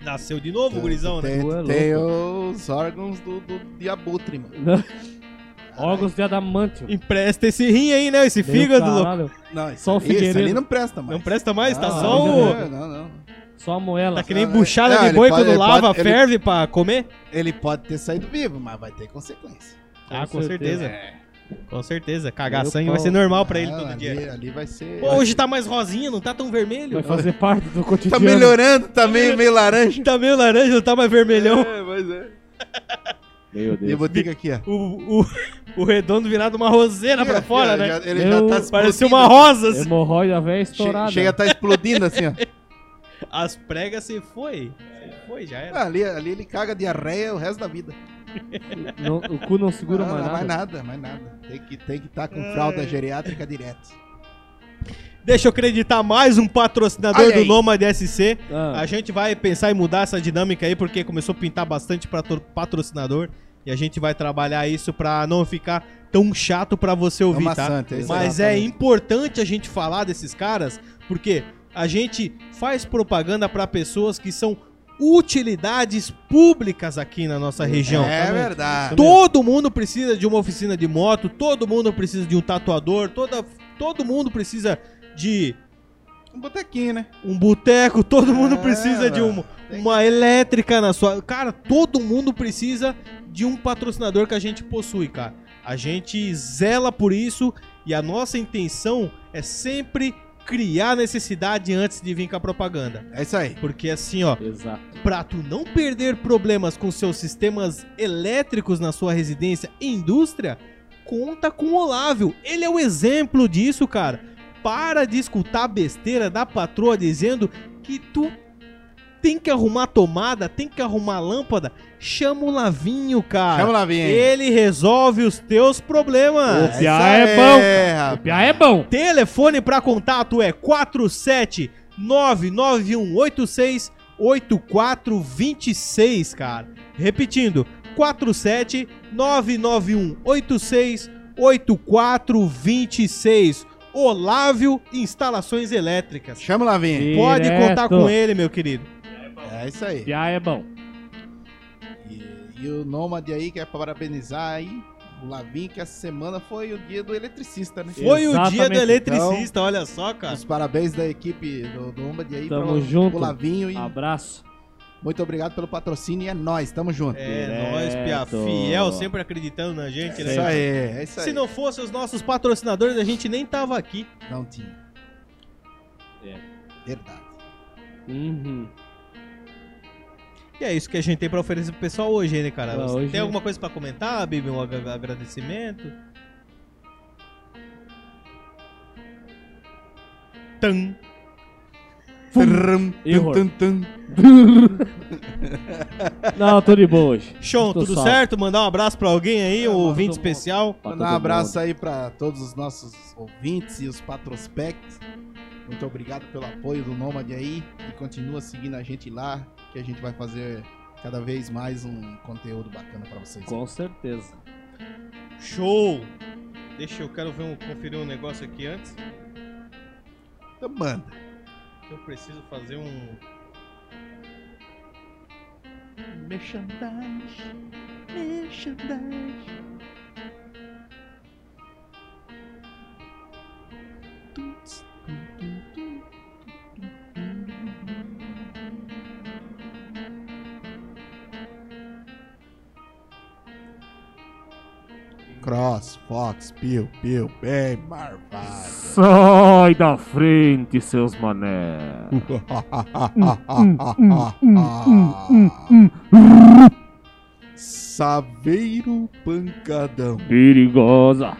Nasceu de novo, gurizão, né? Tem, é tem os órgãos do, do de abutre, mano. Órgãos de adamantio. Empresta esse rim aí, né? Esse Meu fígado, caralho. Não, Só o ali- isso Figueiredo. ali não presta mais. Não presta mais, tá Ah, só não, o. Não, não, não. Só a moela. Tá que nem Não, buchada não, de ele boi pode- quando ele lava, pode- ele- ferve pra comer? Ele pode ter saído vivo, mas vai ter consequência. Ah, com certeza. certeza. Com certeza. Cagar Meu sangue pau. vai ser normal pra ele Ah, todo ali, dia. Ali vai ser. Pô, hoje tá mais rosinha, não tá tão vermelho. Vai fazer parte do Tá cotidiano. melhorando, tá meio, meio laranja. Tá meio laranja, não tá mais vermelhão. É, mas é. Meu E a Deus. botica aqui, ó. O, o, o redondo virado uma roseira pra fora, né? já- ele Eu- já tá Parecia explodindo. uma rosa. assim. Hemorroida velha estourada. Chega a tá explodindo assim, ó. As pregas se foi. Se foi, já era. Ah, ali, ali ele caga diarreia o resto da vida. Não- o cu não segura não, mais não, nada. mais nada, mais nada. Tem que estar tem que tá com fralda geriátrica direto. Deixa eu acreditar mais um patrocinador Olha do aí. Nômade SC. Ah, A gente vai pensar em mudar essa dinâmica aí, porque começou a pintar bastante tor- patrocinador. E a gente vai trabalhar isso pra não ficar tão chato pra você ouvir, tá? esse Mas é exatamente. importante a gente falar desses caras, porque a gente faz propaganda pra pessoas que são utilidades públicas aqui na nossa região. É verdade. Todo mundo precisa de uma oficina de moto, todo mundo precisa de um tatuador, toda, todo mundo precisa de Um botequinho, né? um boteco, todo mundo É, precisa de uma, uma elétrica na sua. Cara, todo mundo precisa de um patrocinador que a gente possui, cara. A gente zela por isso e a nossa intenção é sempre criar necessidade antes de vir com a propaganda. É isso aí. Porque assim, ó, exato. Pra tu não perder problemas com seus sistemas elétricos na sua residência e indústria, conta com o Olávio. Ele é o exemplo disso, cara. Para de escutar a besteira da patroa dizendo que tu tem que arrumar tomada, tem que arrumar lâmpada. Chama o Lavinho, cara. Chama lá, Vinho. Ele resolve os teus problemas. O piá é bom. O piá é bom. Telefone para contato é 47991868426, cara. Repetindo, 47991868426. Olávio Instalações Elétricas. Chama lá, Vinho. Pode contar com ele, meu querido. É isso aí. Piá é bom. E, e o Nômade aí quer parabenizar aí o Lavinho, que essa semana foi o dia do eletricista, né? Foi o dia do Exatamente. eletricista, olha só, cara. Os parabéns da equipe do, do Nômade aí Tamo pro, junto. pro Lavinho e Abraço. muito obrigado pelo patrocínio e é nóis, tamo junto. É, nós, Pia, fiel, sempre acreditando na gente, É né? isso aí, é isso aí. Se não fosse os nossos patrocinadores, a gente nem tava aqui. Não tinha. É. Verdade. Uhum. E é isso que a gente tem pra oferecer pro pessoal hoje, né, cara? Ah, hoje- Tem alguma coisa pra comentar, Bibi? Um ag- agradecimento? Tan. Tum, tum, tum. Não, tô de boa hoje. Show, Tô tudo salvo. certo? Mandar um abraço pra alguém aí, um ouvinte especial. Mandar um abraço mundo. aí pra todos os nossos ouvintes e os patrospects. Muito obrigado pelo apoio do Nômade aí. E continua seguindo a gente lá, que a gente vai fazer cada vez mais um conteúdo bacana pra vocês. Com certeza. Show! Deixa eu quero ver um, conferir um negócio aqui antes. Então manda. Eu preciso fazer um. Merchandise. Merchandise. Fox, Pio, Pio, bem marvado. Sai da frente, seus mané. Saveiro Pancadão. Perigosa.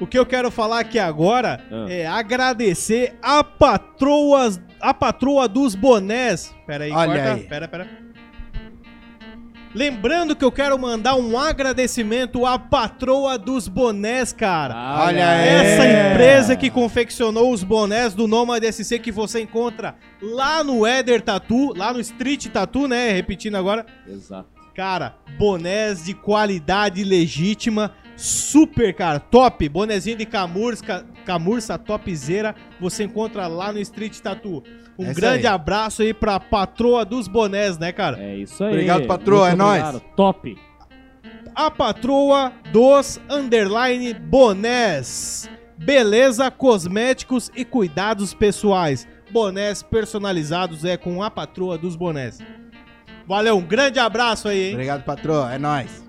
O que eu quero falar aqui agora Ah. é agradecer a patroas, a patroa dos bonés. Pera aí, Olha corta. aí. Pera, pera. Lembrando que eu quero mandar um agradecimento à patroa dos bonés, cara. Olha. Essa É. empresa que confeccionou os bonés do Nomad SC que você encontra lá no Eder Tattoo, lá no Street Tattoo, né? Repetindo agora. Exato. Cara, bonés de qualidade legítima, super, cara, top. Bonezinho de camurça, camurça topzera, você encontra lá no Street Tattoo. Um É grande aí. abraço aí pra patroa dos bonés, né, cara? É isso aí. Obrigado, patroa, Muito é nóis. Top. A patroa dos underline bonés. Beleza, cosméticos e cuidados pessoais. Bonés personalizados é com a patroa dos bonés. Valeu, um grande abraço aí, hein? Obrigado, patroa. É nóis.